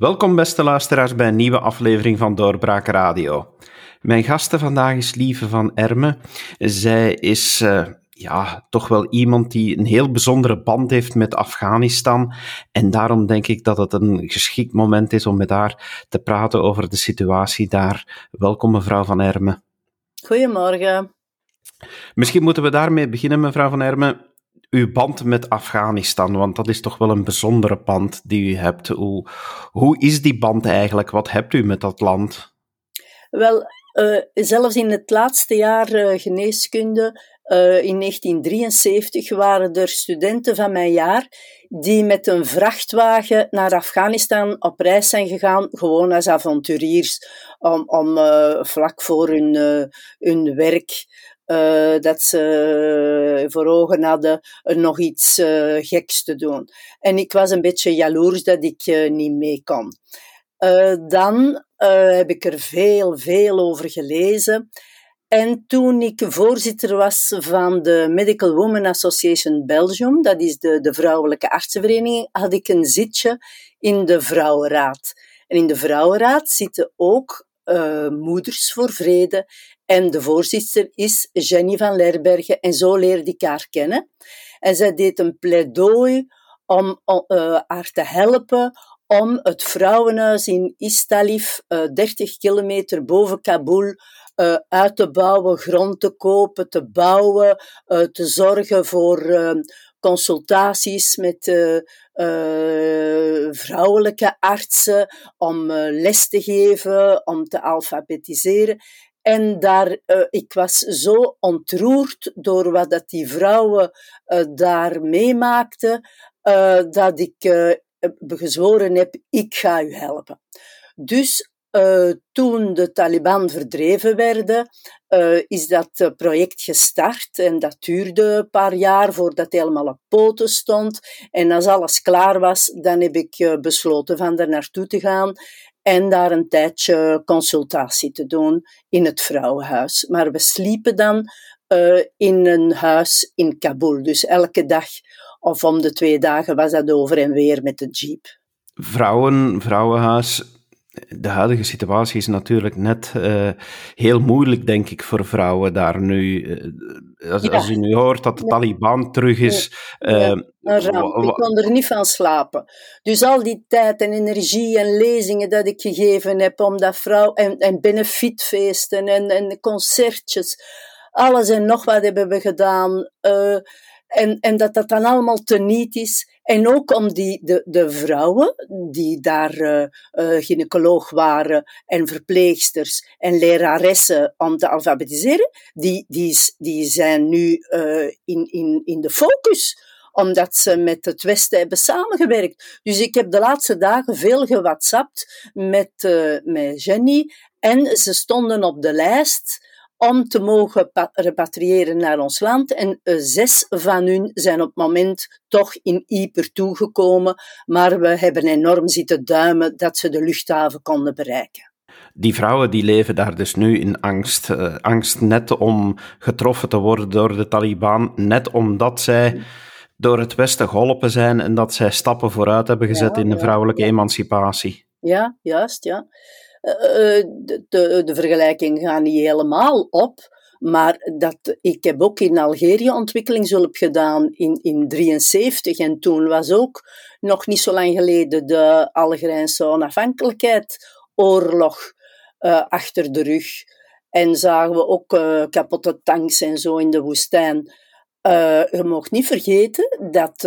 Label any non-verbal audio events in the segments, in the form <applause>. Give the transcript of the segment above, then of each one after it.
Welkom beste luisteraars bij een nieuwe aflevering van Doorbraak Radio. Mijn gasten vandaag is Lieve van Erme. Zij is uh, ja, toch wel iemand die een heel bijzondere band heeft met Afghanistan. En daarom denk ik dat het een geschikt moment is om met haar te praten over de situatie daar. Welkom mevrouw van Erme. Goedemorgen. Misschien moeten we daarmee beginnen, mevrouw van Erme uw band met Afghanistan? Want dat is toch wel een bijzondere band die u hebt. Hoe, hoe is die band eigenlijk? Wat hebt u met dat land? Wel, uh, zelfs in het laatste jaar uh, geneeskunde, uh, in 1973, waren er studenten van mijn jaar die met een vrachtwagen naar Afghanistan op reis zijn gegaan, gewoon als avonturiers, om, om vlak voor hun werk uh, dat ze voor ogen hadden nog iets uh, geks te doen. En ik was een beetje jaloers dat ik uh, niet mee kon. dan heb ik er veel, veel over gelezen. En toen ik voorzitter was van de Medical Women Association Belgium, dat is de, de vrouwelijke artsenvereniging, had ik een zitje in de Vrouwenraad. En in de Vrouwenraad zitten ook Moeders voor Vrede en de voorzitter is Jenny van Lerbergen. En zo leerde ik haar kennen. En zij deed een pleidooi om uh, haar te helpen om het vrouwenhuis in Istalif, uh, 30 kilometer boven Kabul, uh, uit te bouwen, grond te kopen, te bouwen, uh, te zorgen voor uh, consultaties met vrouwelijke artsen, om les te geven, om te alfabetiseren. En daar, uh, ik was zo ontroerd door wat dat die vrouwen uh, daar meemaakten, uh, dat ik gezworen heb, ik ga u helpen. Dus toen de Taliban verdreven werden, is dat project gestart en dat duurde een paar jaar voordat het helemaal op poten stond. En als alles klaar was, dan heb ik besloten van daar naartoe te gaan en daar een tijdje consultatie te doen in het vrouwenhuis. Maar we sliepen dan uh, in een huis in Kabul. Dus elke dag of om de twee dagen was dat over en weer met de jeep. Vrouwen, vrouwenhuis, de huidige situatie is natuurlijk net uh, heel moeilijk, denk ik, voor vrouwen daar nu. Uh, als, ja. als, u nu hoort dat de. Taliban terug is. Uh, een ramp. Ik kon er niet van slapen. Dus al die tijd en energie en lezingen dat ik gegeven heb om dat vrouw en, en benefitfeesten en, en concertjes, alles en nog wat hebben we gedaan. En, en dat dat dan allemaal teniet is. En ook om die, de, de vrouwen die daar uh, uh, gynaecoloog waren en verpleegsters en leraressen om te alfabetiseren, die, die, die zijn nu uh, in, in, in de focus omdat ze met het Westen hebben samengewerkt. Dus ik heb de laatste dagen veel gewhatsappt met, met Jenny en ze stonden op de lijst om te mogen repatriëren naar ons land. En uh, zes van hun zijn op het moment toch in Yper toegekomen, maar we hebben enorm zitten duimen dat ze de luchthaven konden bereiken. Die vrouwen die leven daar dus nu in angst. Uh, angst net om getroffen te worden door de Taliban, net omdat zij door het Westen geholpen zijn en dat zij stappen vooruit hebben gezet ja, in de vrouwelijke ja. emancipatie. Ja, juist, ja. Uh, de, de, de vergelijking gaat niet helemaal op. Maar dat, ik heb ook in Algerië ontwikkelingshulp gedaan in 1973. En toen was ook nog niet zo lang geleden de Algerijnse onafhankelijkheidsoorlog uh, achter de rug. En zagen we ook kapotte tanks en zo in de woestijn. Uh, je mag niet vergeten dat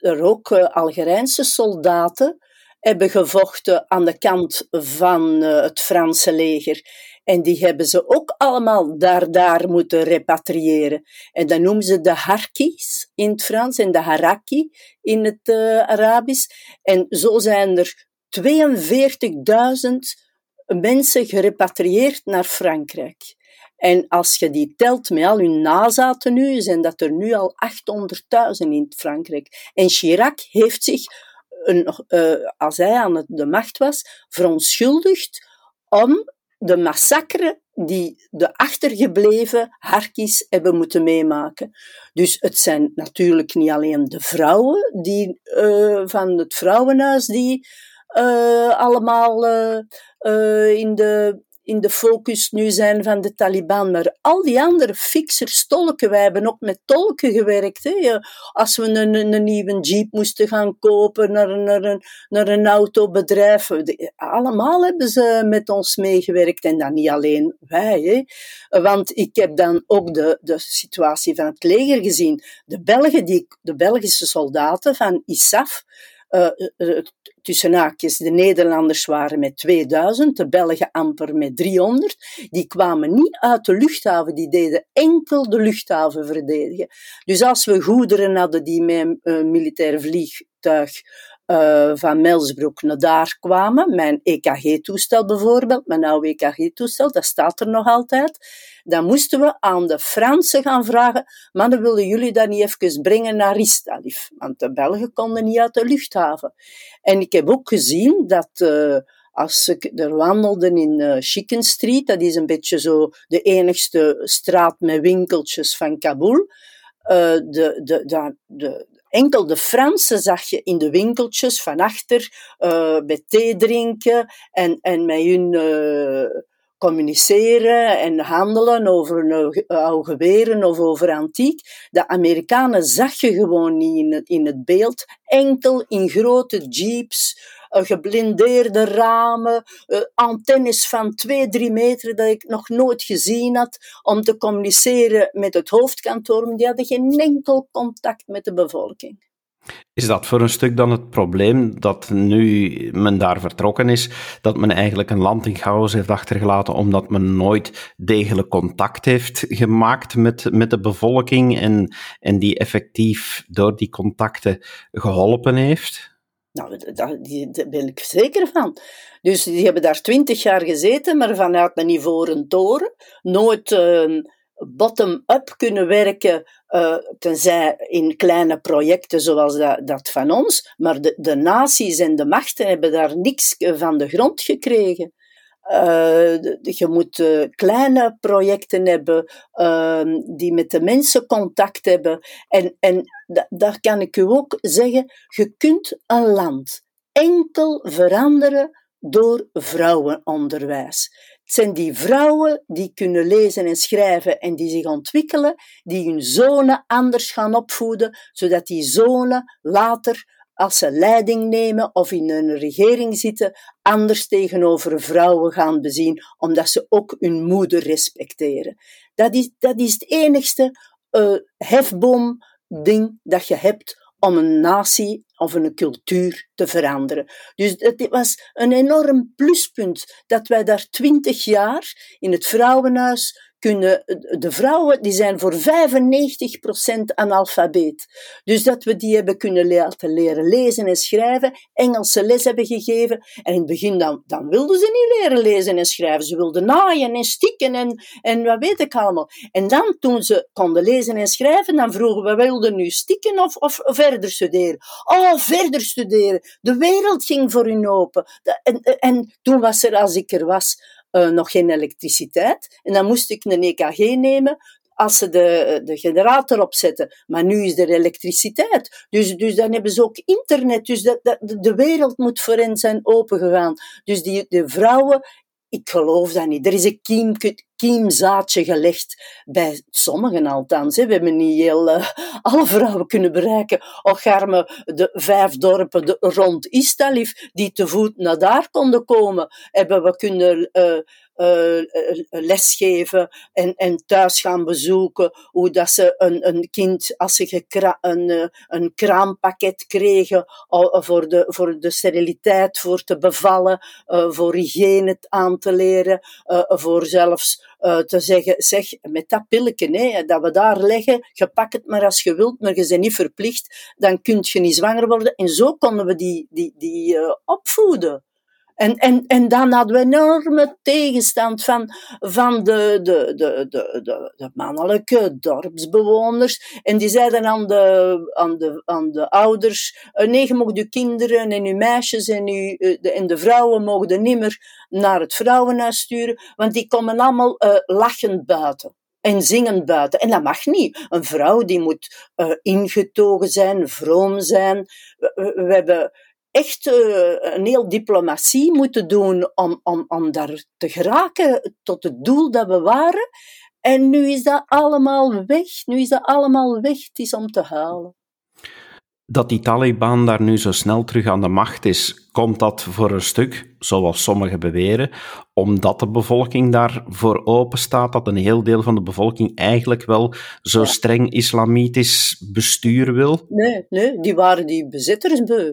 er ook Algerijnse soldaten hebben gevochten aan de kant van uh, het Franse leger. En die hebben ze ook allemaal daar, daar moeten repatriëren. En dan noemen ze de Harkis in het Frans en de Haraki in het uh, Arabisch. En zo zijn er 42.000 mensen gerepatrieerd naar Frankrijk. En als je die telt met al hun nazaten nu, zijn dat er nu al 800.000 in Frankrijk. En Chirac heeft zich uh, als hij aan de macht was, verontschuldigd om de massacre die de achtergebleven Harkis hebben moeten meemaken. Dus het zijn natuurlijk niet alleen de vrouwen die, uh, van het vrouwenhuis die allemaal in de in de focus nu zijn van de Taliban. Maar al die andere fixers, tolken, wij hebben ook met tolken gewerkt. Hè. Als we een, een, nieuwe jeep moesten gaan kopen naar, naar, een, naar een autobedrijf. Allemaal hebben ze met ons meegewerkt. En dan niet alleen wij. Hè. Want ik heb dan ook de, de situatie van het leger gezien. De Belgen, die, de Belgische soldaten van ISAF, uh, tussen haakjes, de Nederlanders waren met 2000, de Belgen amper met 300. Die kwamen niet uit de luchthaven, die deden enkel de luchthaven verdedigen. Dus als we goederen hadden die met een militair vliegtuig uh, van Melsbroek naar daar kwamen, mijn EKG-toestel bijvoorbeeld, mijn oude EKG-toestel, dat staat er nog altijd, dan moesten we aan de Fransen gaan vragen, dan willen jullie dat niet even brengen naar Ristalif? Want de Belgen konden niet uit de luchthaven. En ik heb ook gezien dat... Uh, als ik er wandelde in uh, Chicken Street, dat is een beetje zo de enigste straat met winkeltjes van Kabul, uh, de, de, de, enkel de Fransen zag je in de winkeltjes van achter, uh, met thee drinken en, en met hun communiceren en handelen over een oude geweren of over antiek. De Amerikanen zag je gewoon niet in het, in het beeld. Enkel in grote jeeps, geblindeerde ramen, uh, antennes van 2, 3 meter dat ik nog nooit gezien had, om te communiceren met het hoofdkantoor. Die hadden geen enkel contact met de bevolking. Is dat voor een stuk dan het probleem dat nu men daar vertrokken is, dat men eigenlijk een land in chaos heeft achtergelaten omdat men nooit degelijk contact heeft gemaakt met, met de bevolking en, en die effectief door die contacten geholpen heeft? Nou, daar, ben ik zeker van. Dus die hebben daar twintig jaar gezeten, maar vanuit een ivoren toren. Nooit bottom-up kunnen werken, uh, tenzij in kleine projecten zoals dat, dat van ons. Maar de, de naties en de machten hebben daar niks van de grond gekregen. Uh, je moet uh, kleine projecten hebben uh, die met de mensen contact hebben. En, en daar kan ik u ook zeggen, je kunt een land enkel veranderen door vrouwenonderwijs. Het zijn die vrouwen die kunnen lezen en schrijven en die zich ontwikkelen, die hun zonen anders gaan opvoeden, zodat die zonen later, als ze leiding nemen of in een regering zitten, anders tegenover vrouwen gaan bezien, omdat ze ook hun moeder respecteren. Dat is, dat is het enigste uh, hefboom ding dat je hebt om een natie of een cultuur te veranderen. Dus het was een enorm pluspunt dat wij daar twintig jaar in het vrouwenhuis kunnen, de vrouwen die zijn voor 95% analfabeet. Dus dat we die hebben kunnen leren lezen en schrijven, Engelse les hebben gegeven. En in het begin dan, dan wilden ze niet leren lezen en schrijven. Ze wilden naaien en stikken en, en wat weet ik allemaal. En dan toen ze konden lezen en schrijven, dan vroegen we, wilden nu stikken of, of verder studeren? Oh, verder studeren. De wereld ging voor hun open. En, en toen was er, als ik er was, uh, nog geen elektriciteit. En dan moest ik een EKG nemen als ze de, de generator opzetten. Maar nu is er elektriciteit. Dus, dus dan hebben ze ook internet. Dus dat, de wereld moet voor hen zijn opengegaan. Dus die, de vrouwen ik geloof dat niet. Er is een kiem, kiemzaadje gelegd, bij sommigen althans. Hè. We hebben niet heel uh, <laughs> alle vrouwen kunnen bereiken. Och, arme de vijf dorpen de, rond Istalif, die te voet naar daar konden komen, hebben we kunnen uh, uh, lesgeven en, en thuis gaan bezoeken. Hoe dat ze een, een kind, als ze een, een kraampakket kregen voor de, voor de steriliteit, voor te bevallen, voor hygiëne aan te leren, voor zelfs uh, te zeggen, zeg, met dat pilletje, hè, dat we daar leggen, je pak het maar als je wilt, maar je bent niet verplicht, dan kun je niet zwanger worden. En zo konden we die, die, die uh, opvoeden. En, en, en dan hadden we enorme tegenstand van, van de, de, de, de, de, de mannelijke dorpsbewoners. En die zeiden aan de, aan de, aan de ouders, eh, nee, je mag je kinderen en je meisjes en, je, eh, en de vrouwen mogen niet meer naar het vrouwenhuis sturen, want die komen allemaal uh, lachend buiten en zingen buiten. En dat mag niet. Een vrouw die moet ingetogen zijn, vroom zijn. We hebben echt uh, een heel diplomatie moeten doen om, om, om daar te geraken tot het doel dat we waren. En nu is dat allemaal weg. Nu is dat allemaal weg. Het is om te halen. Dat die Taliban daar nu zo snel terug aan de macht is, komt dat voor een stuk, zoals sommigen beweren, omdat de bevolking daarvoor open staat, dat een heel deel van de bevolking eigenlijk wel zo streng islamitisch bestuur wil? Nee, nee, die waren die bezitters beu.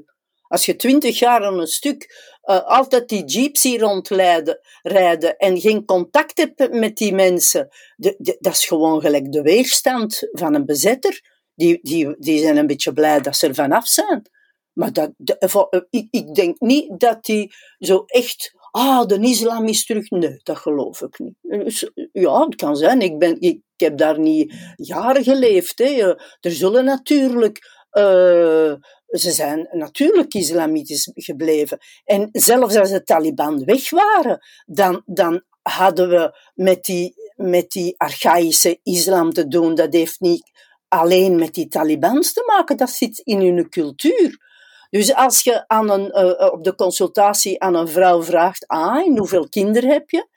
Als je twintig jaar aan een stuk uh, altijd die jeeps rondrijden rijden en geen contact hebt met die mensen, de, dat is gewoon gelijk de weerstand van een bezetter. Die, die, die zijn een beetje blij dat ze er vanaf zijn. Maar dat, de, eh, ik, ik denk niet dat die zo echt ah, de islam is terug. Nee, dat geloof ik niet. Dus, ja, het kan zijn. Ik, ben, ik, heb daar niet jaren geleefd. Hè. Er zullen natuurlijk ze zijn natuurlijk islamitisch gebleven. En zelfs als de Taliban weg waren, dan, dan hadden we met die, met die archaïsche islam te doen. Dat heeft niet alleen met die Talibans te maken, dat zit in hun cultuur. Dus als je aan een, uh, op de consultatie aan een vrouw vraagt, ah, hoeveel kinderen heb je?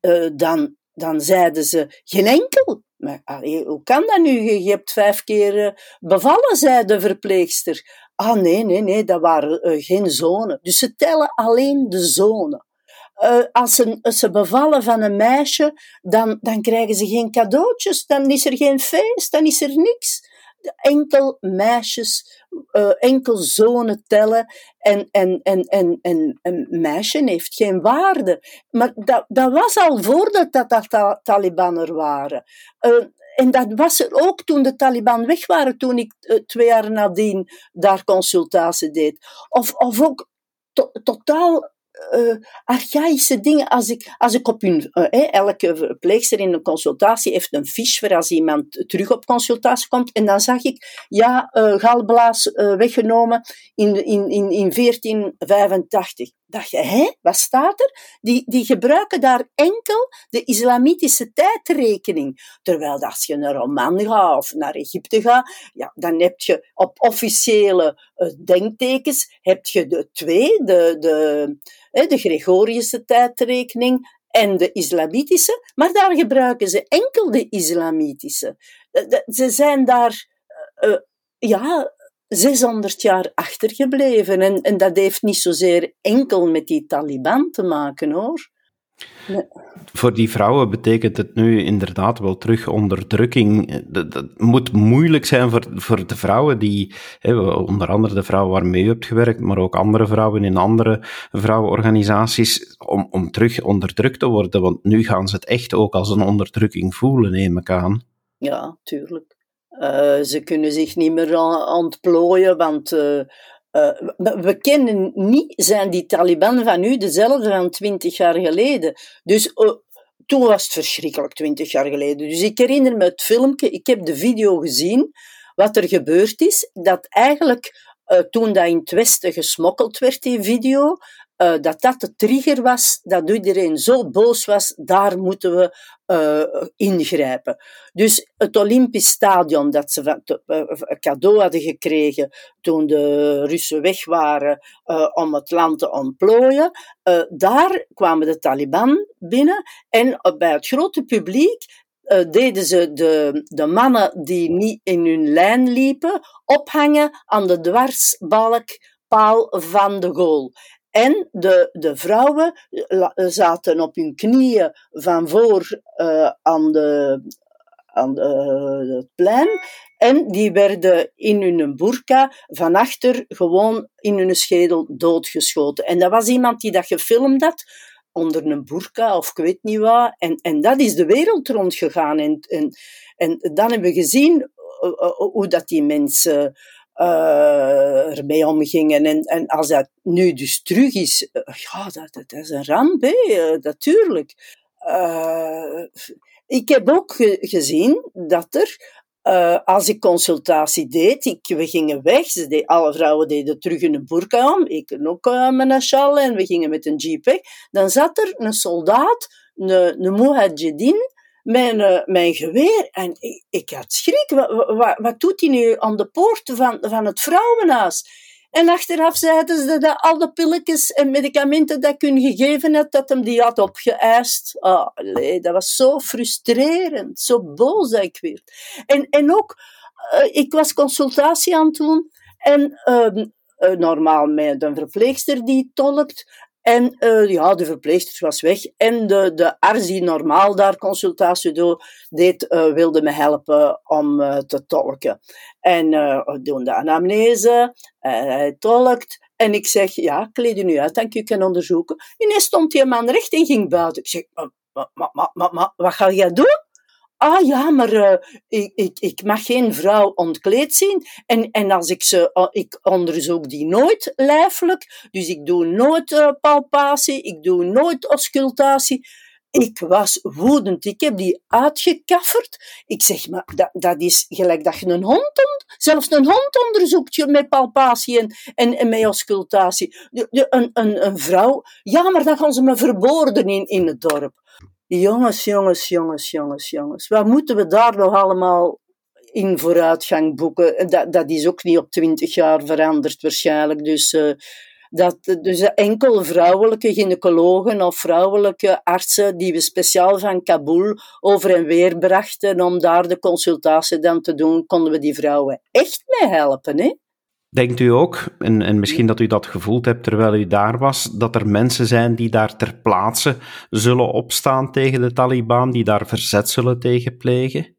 Uh, dan, dan zeiden ze, geen enkel. Maar hoe kan dat nu? Je hebt vijf keer eh, bevallen, zei de verpleegster. Ah, nee, nee, nee, dat waren uh, geen zonen. Dus ze tellen alleen de zonen. Uh, als, ze, als ze bevallen van een meisje, dan, dan krijgen ze geen cadeautjes, dan is er geen feest, dan is er niks enkel meisjes, uh, enkel zonen tellen en, en, en, en, en een meisje heeft geen waarde. Maar dat, dat was al voordat dat, dat Taliban er waren. Uh, en dat was er ook toen de Taliban weg waren, toen ik uh, twee jaar nadien daar consultatie deed. Of, of ook to totaal uh, archaïsche dingen. Als ik, als ik op hun, uh, elke verpleegster in een consultatie heeft een fiche voor als iemand terug op consultatie komt. En dan zag ik, ja, uh, galblaas weggenomen in, in, in, in 1485. Dacht je, hé, wat staat er? Die, die gebruiken daar enkel de islamitische tijdrekening. Terwijl als je naar Oman gaat of naar Egypte gaat, ja, dan heb je op officiële denktekens heb je de twee, de, de, de Gregoriëse tijdrekening en de islamitische, maar daar gebruiken ze enkel de islamitische. Ze zijn daar uh, ja, 600 jaar achtergebleven en, en dat heeft niet zozeer enkel met die Taliban te maken hoor. Voor die vrouwen betekent het nu inderdaad wel terug onderdrukking. Dat, dat moet moeilijk zijn voor, voor de vrouwen die, hè, onder andere de vrouwen waarmee u hebt gewerkt, maar ook andere vrouwen in andere vrouwenorganisaties, om, om terug onderdrukt te worden. Want nu gaan ze het echt ook als een onderdrukking voelen, neem ik aan. Ja, tuurlijk. Uh, ze kunnen zich niet meer ontplooien, want uh, uh, we kennen niet, zijn die Taliban van nu dezelfde van twintig jaar geleden. Dus toen was het verschrikkelijk, twintig jaar geleden. Dus ik herinner me het filmpje, ik heb de video gezien, wat er gebeurd is, dat eigenlijk toen dat in het Westen gesmokkeld werd, die video, uh, dat dat de trigger was, dat iedereen zo boos was, daar moeten we uh, ingrijpen. Dus het Olympisch Stadion dat ze van, uh, cadeau hadden gekregen toen de Russen weg waren om het land te ontplooien, daar kwamen de Taliban binnen en bij het grote publiek deden ze de, de mannen die niet in hun lijn liepen ophangen aan de dwarsbalkpaal van de goal. En de, de vrouwen zaten op hun knieën van voor uh, aan, de, aan de, het plein. En die werden in hun burka van achter gewoon in hun schedel doodgeschoten. En dat was iemand die dat gefilmd had onder een burka of ik weet niet wat. En, en dat is de wereld rondgegaan. En, en, en dan hebben we gezien hoe dat die mensen uh, ermee omgingen. En, en als dat nu dus terug is, uh, ja, dat, dat, is een ramp, hè, uh, natuurlijk. ik heb ook ge gezien dat er, als ik consultatie deed, ik, we gingen weg, ze deed, alle vrouwen deden terug in een burka om, ik ook een sjal en we gingen met een jeep dan zat er een soldaat, een, een mijn, uh, mijn geweer. En ik, ik had schrik. Wat, wat, doet hij nu aan de poort van, van het vrouwenhuis? En achteraf zeiden ze dat al de pilletjes en medicamenten dat ik hun gegeven had, dat hem die had opgeëist. Oh, nee, dat was zo frustrerend, zo boos dat ik werd. En, en ook, uh, ik was consultatie aan het doen en uh, normaal met een verpleegster die tolkt. En uh, ja, de verpleegster was weg. En de, de arts die normaal daar consultatie deed, uh, wilde me helpen om uh, te tolken. En we doen de anamnese, hij tolkt. En ik zeg, ja, kleed je nu uit, dan kun je onderzoeken. Ineens stond die man recht en ging buiten. Ik zeg, maar wat ga jij doen? Ah ja, maar uh, ik, ik, ik mag geen vrouw ontkleed zien. En, en als ik ze, uh, ik onderzoek die nooit lijfelijk. Dus ik doe nooit uh, palpatie, ik doe nooit auscultatie. Ik was woedend. Ik heb die uitgekafferd. Ik zeg, maar dat, dat is gelijk dat je een hond, zelfs een hond onderzoekt je met palpatie en, en, en met auscultatie. De, een, een, een vrouw, ja, maar dan gaan ze me verboorden in, in het dorp. Jongens, jongens, jongens, jongens, jongens. Wat moeten we daar nog allemaal in vooruitgang boeken? Dat, dat is ook niet op twintig jaar veranderd waarschijnlijk. Dus, uh, dat, dus enkel vrouwelijke gynaecologen of vrouwelijke artsen die we speciaal van Kabul over en weer brachten om daar de consultatie dan te doen, konden we die vrouwen echt mee helpen. Hè? Denkt u ook, en, en misschien dat u dat gevoeld hebt terwijl u daar was, dat er mensen zijn die daar ter plaatse zullen opstaan tegen de Taliban, die daar verzet zullen tegen plegen?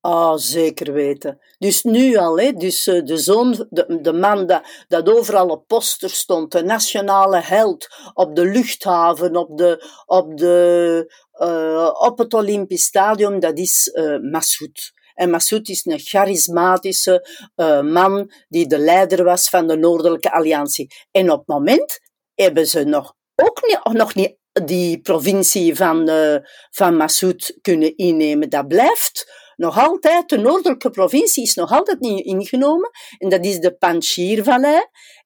Ah, zeker weten. Dus nu al, hè, dus uh, de zoon, de, man dat, dat overal op poster stond, de nationale held op de luchthaven, op, de, op, de, uh, op het Olympisch Stadion, dat is uh. En Massoud is een charismatische uh, man die de leider was van de Noordelijke Alliantie. En op het moment hebben ze nog, ook niet, nog niet die provincie van, uh, van Massoud kunnen innemen. Dat blijft nog altijd, de noordelijke provincie is nog altijd niet ingenomen. En dat is de Panjshir-vallei.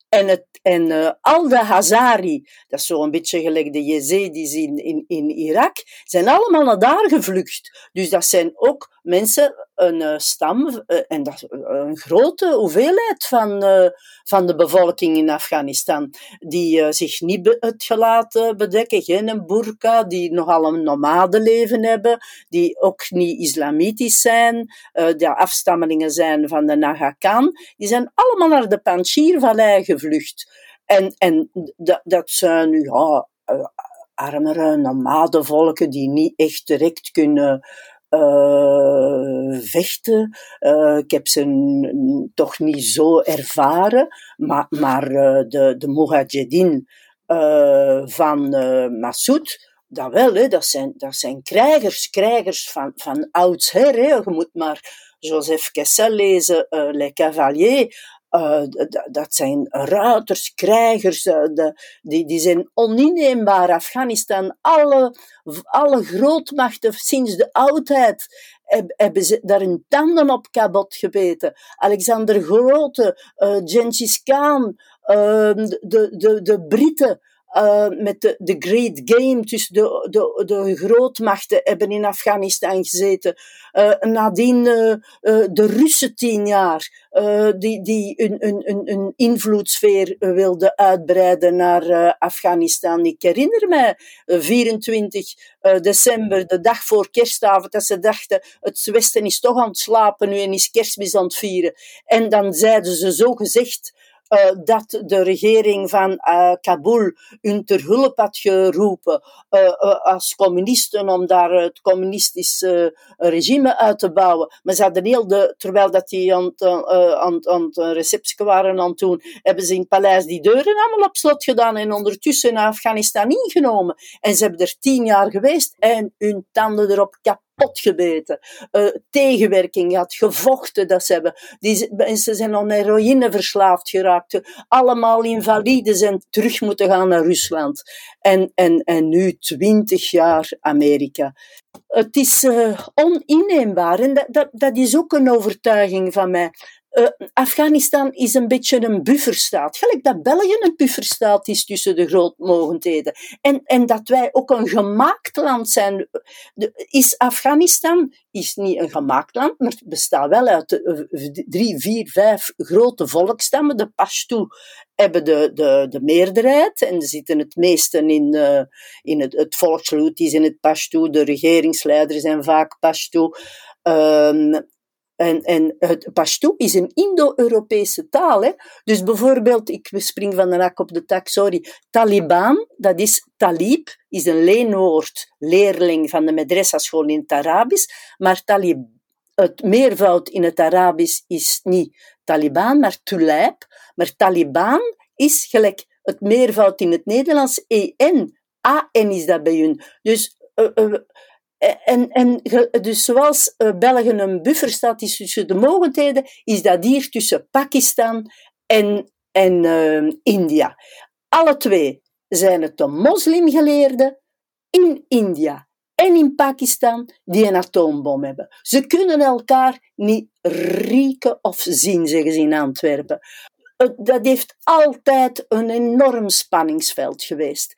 En, het, en uh, al de Hazari, dat is zo'n beetje gelijk de Jezidis in, in, in Irak, zijn allemaal naar daar gevlucht. Dus dat zijn ook mensen, een uh, stam, uh, en dat, een grote hoeveelheid van, van de bevolking in Afghanistan, die zich niet het gelaten bedekken, geen burka, die nogal een nomadenleven hebben, die ook niet islamitisch zijn, die afstammelingen zijn van de Naga Khan, die zijn allemaal naar de Panjshir-vallei gevlucht. En, en dat, zijn, ja, armere nomadenvolken die niet echt direct kunnen uh, vechten. Uh, ik heb ze toch niet zo ervaren, maar, maar uh, de, de Mujahedin van Massoud, dat wel, hè, dat, zijn, dat zijn krijgers, krijgers van, van oudsher. Hè. Je moet maar Joseph Kessel lezen, Les Cavaliers. Uh, dat zijn ruiters, krijgers, uh, de, die, die zijn oninneembaar. Afghanistan, alle, alle grootmachten sinds de oudheid hebben ze daar hun tanden op kabot gebeten. Alexander Grote, uh, Genghis Khan, de, de, de Britten, uh, met de, de Great Game tussen de, de, de grootmachten hebben in Afghanistan gezeten. Uh, nadien uh, de Russen tien jaar, die, die een, een, een, een invloedssfeer wilden uitbreiden naar Afghanistan. Ik herinner me 24 december, de dag voor kerstavond, dat ze dachten, het Westen is toch aan het slapen nu en is kerstmis aan het vieren. En dan zeiden ze zo gezegd, dat de regering van uh, Kabul hun ter hulp had geroepen uh, als communisten om daar het communistische regime uit te bouwen. Maar ze hadden heel de, terwijl dat die aan aan, aan het receptie waren aan het hebben ze in het paleis die deuren allemaal op slot gedaan en ondertussen Afghanistan ingenomen. En ze hebben er tien jaar geweest en hun tanden erop kapot potgebeten, uh, tegenwerking had, gevochten dat ze hebben. Die mensen zijn aan heroïne verslaafd geraakt, allemaal invalide zijn terug moeten gaan naar Rusland. En, en, en nu twintig jaar Amerika. Het is uh, oninneembaar en dat, dat, dat is ook een overtuiging van mij. Uh, Afghanistan is een beetje een bufferstaat. Gelijk dat België een bufferstaat is tussen de grootmogendheden. En, en dat wij ook een gemaakt land zijn. Is Afghanistan is niet een gemaakt land, maar het bestaat wel uit de, drie, vier, vijf grote volkstammen. De Pashto hebben de, de, de meerderheid en zitten het meeste in, uh, in het, het volksloed is in het Pashto. De regeringsleiders zijn vaak Pashto. Um, en, en het Pashto is een Indo-Europese taal. Hè? Dus bijvoorbeeld, ik spring van de rak op de tak, sorry. Taliban, dat is talib, is een leenwoord, leerling van de madrasa-school in het Arabisch. Maar talib, het meervoud in het Arabisch is niet Taliban, maar tulip. Maar Taliban is gelijk het meervoud in het Nederlands, en. A-N is dat bij hun. Dus... Uh, uh, en, dus zoals uh, België een bufferstaat is tussen de mogendheden, is dat hier tussen Pakistan en, en uh, India. Alle twee zijn het de moslimgeleerden in India en in Pakistan die een atoombom hebben. Ze kunnen elkaar niet rieken of zien, zeggen ze in Antwerpen. Dat heeft altijd een enorm spanningsveld geweest.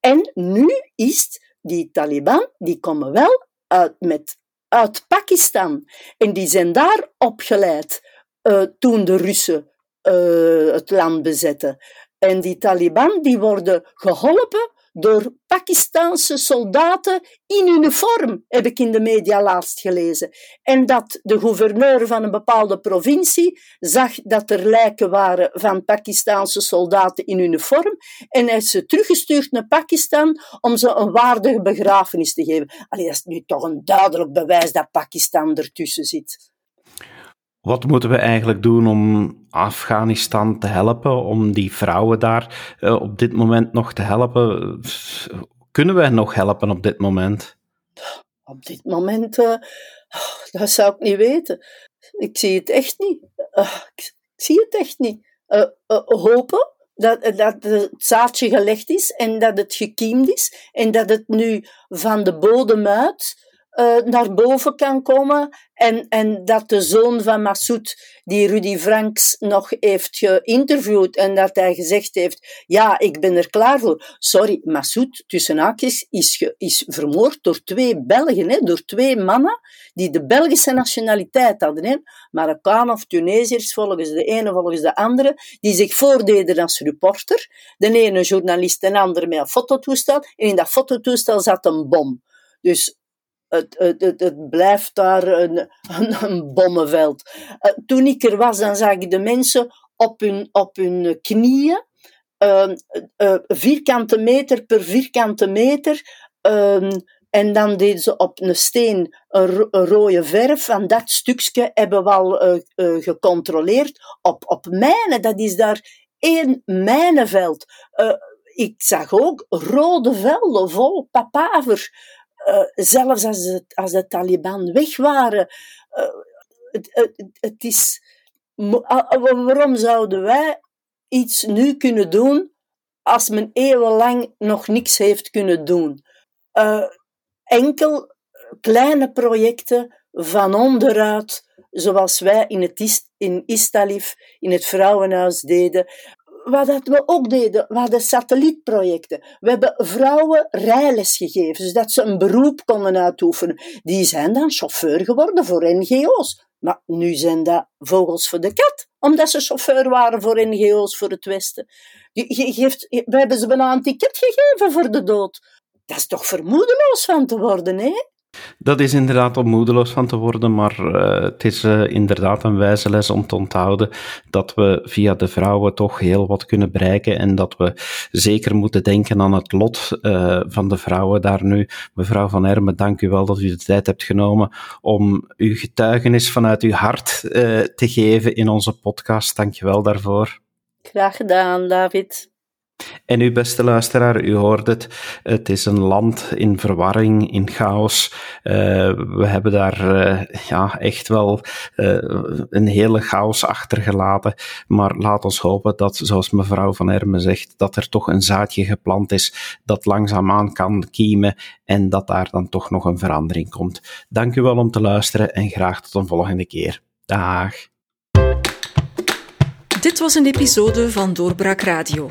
En nu is die Taliban, die komen wel uit, met, uit Pakistan. En die zijn daar opgeleid uh, toen de Russen uh, het land bezetten. En die Taliban die worden geholpen door Pakistanse soldaten in uniform, heb ik in de media laatst gelezen. En dat de gouverneur van een bepaalde provincie zag dat er lijken waren van Pakistanse soldaten in uniform en hij is ze teruggestuurd naar Pakistan om ze een waardige begrafenis te geven. Allee, dat is nu toch een duidelijk bewijs dat Pakistan ertussen zit. Wat moeten we eigenlijk doen om Afghanistan te helpen, om die vrouwen daar uh, op dit moment nog te helpen? Kunnen wij nog helpen op dit moment? Op dit moment, uh, dat zou ik niet weten. Ik zie het echt niet. Uh, ik, zie het echt niet. hopen dat, dat het zaadje gelegd is en dat het gekiemd is en dat het nu van de bodem uit uh, naar boven kan komen. En, en dat de zoon van Massoud, die Rudy Franks nog heeft geïnterviewd en dat hij gezegd heeft, ja, ik ben er klaar voor. Sorry, Massoud, tussen haakjes, is, is vermoord door twee Belgen, hè, door twee mannen die de Belgische nationaliteit hadden. Hè. Marokkaan of Tunesiërs, volgens de ene, volgens de andere, die zich voordeden als reporter. De ene journalist, de andere met een fototoestel. En in dat fototoestel zat een bom. Dus het, het, het, blijft daar een, <laughs> een, bommenveld. Uh, toen ik er was, dan zag ik de mensen op hun, op hun knieën, uh, uh, vierkante meter per vierkante meter, ehm, en dan deden ze op een steen een, rode verf. En dat stukje hebben we al uh, gecontroleerd. Op, op mijnen, dat is daar één mijnenveld. Ik zag ook rode velden vol papaver. Uh, zelfs als, het, als de Taliban weg waren. Uh, het, het, is. Waarom zouden wij iets nu kunnen doen als men eeuwenlang nog niks heeft kunnen doen? Uh, enkel kleine projecten van onderuit, zoals wij in, het in Istalif, in het vrouwenhuis deden wat we ook deden, we hadden satellietprojecten. We hebben vrouwen rijles gegeven, zodat ze een beroep konden uitoefenen. Die zijn dan chauffeur geworden voor NGO's. Maar nu zijn dat vogels voor de kat, omdat ze chauffeur waren voor NGO's voor het Westen. Je, geeft, we hebben ze een ticket gegeven voor de dood. Dat is toch vermoedeloos van te worden, hè? Dat is inderdaad om moedeloos van te worden, maar uh, het is uh, inderdaad een wijze les om te onthouden dat we via de vrouwen toch heel wat kunnen bereiken en dat we zeker moeten denken aan het lot uh, van de vrouwen daar nu. Mevrouw Van Ermen, dank u wel dat u de tijd hebt genomen om uw getuigenis vanuit uw hart te geven in onze podcast. Dank je wel daarvoor. Graag gedaan, David. En uw beste luisteraar, u hoort het, het is een land in verwarring, in chaos. Uh, we hebben daar uh, ja, echt wel uh, een hele chaos achtergelaten. Maar laat ons hopen dat, zoals mevrouw Van Ermen zegt, dat er toch een zaadje geplant is dat langzaamaan kan kiemen en dat daar dan toch nog een verandering komt. Dank u wel om te luisteren en graag tot een volgende keer. Dag. Dit was een episode van Doorbraak Radio,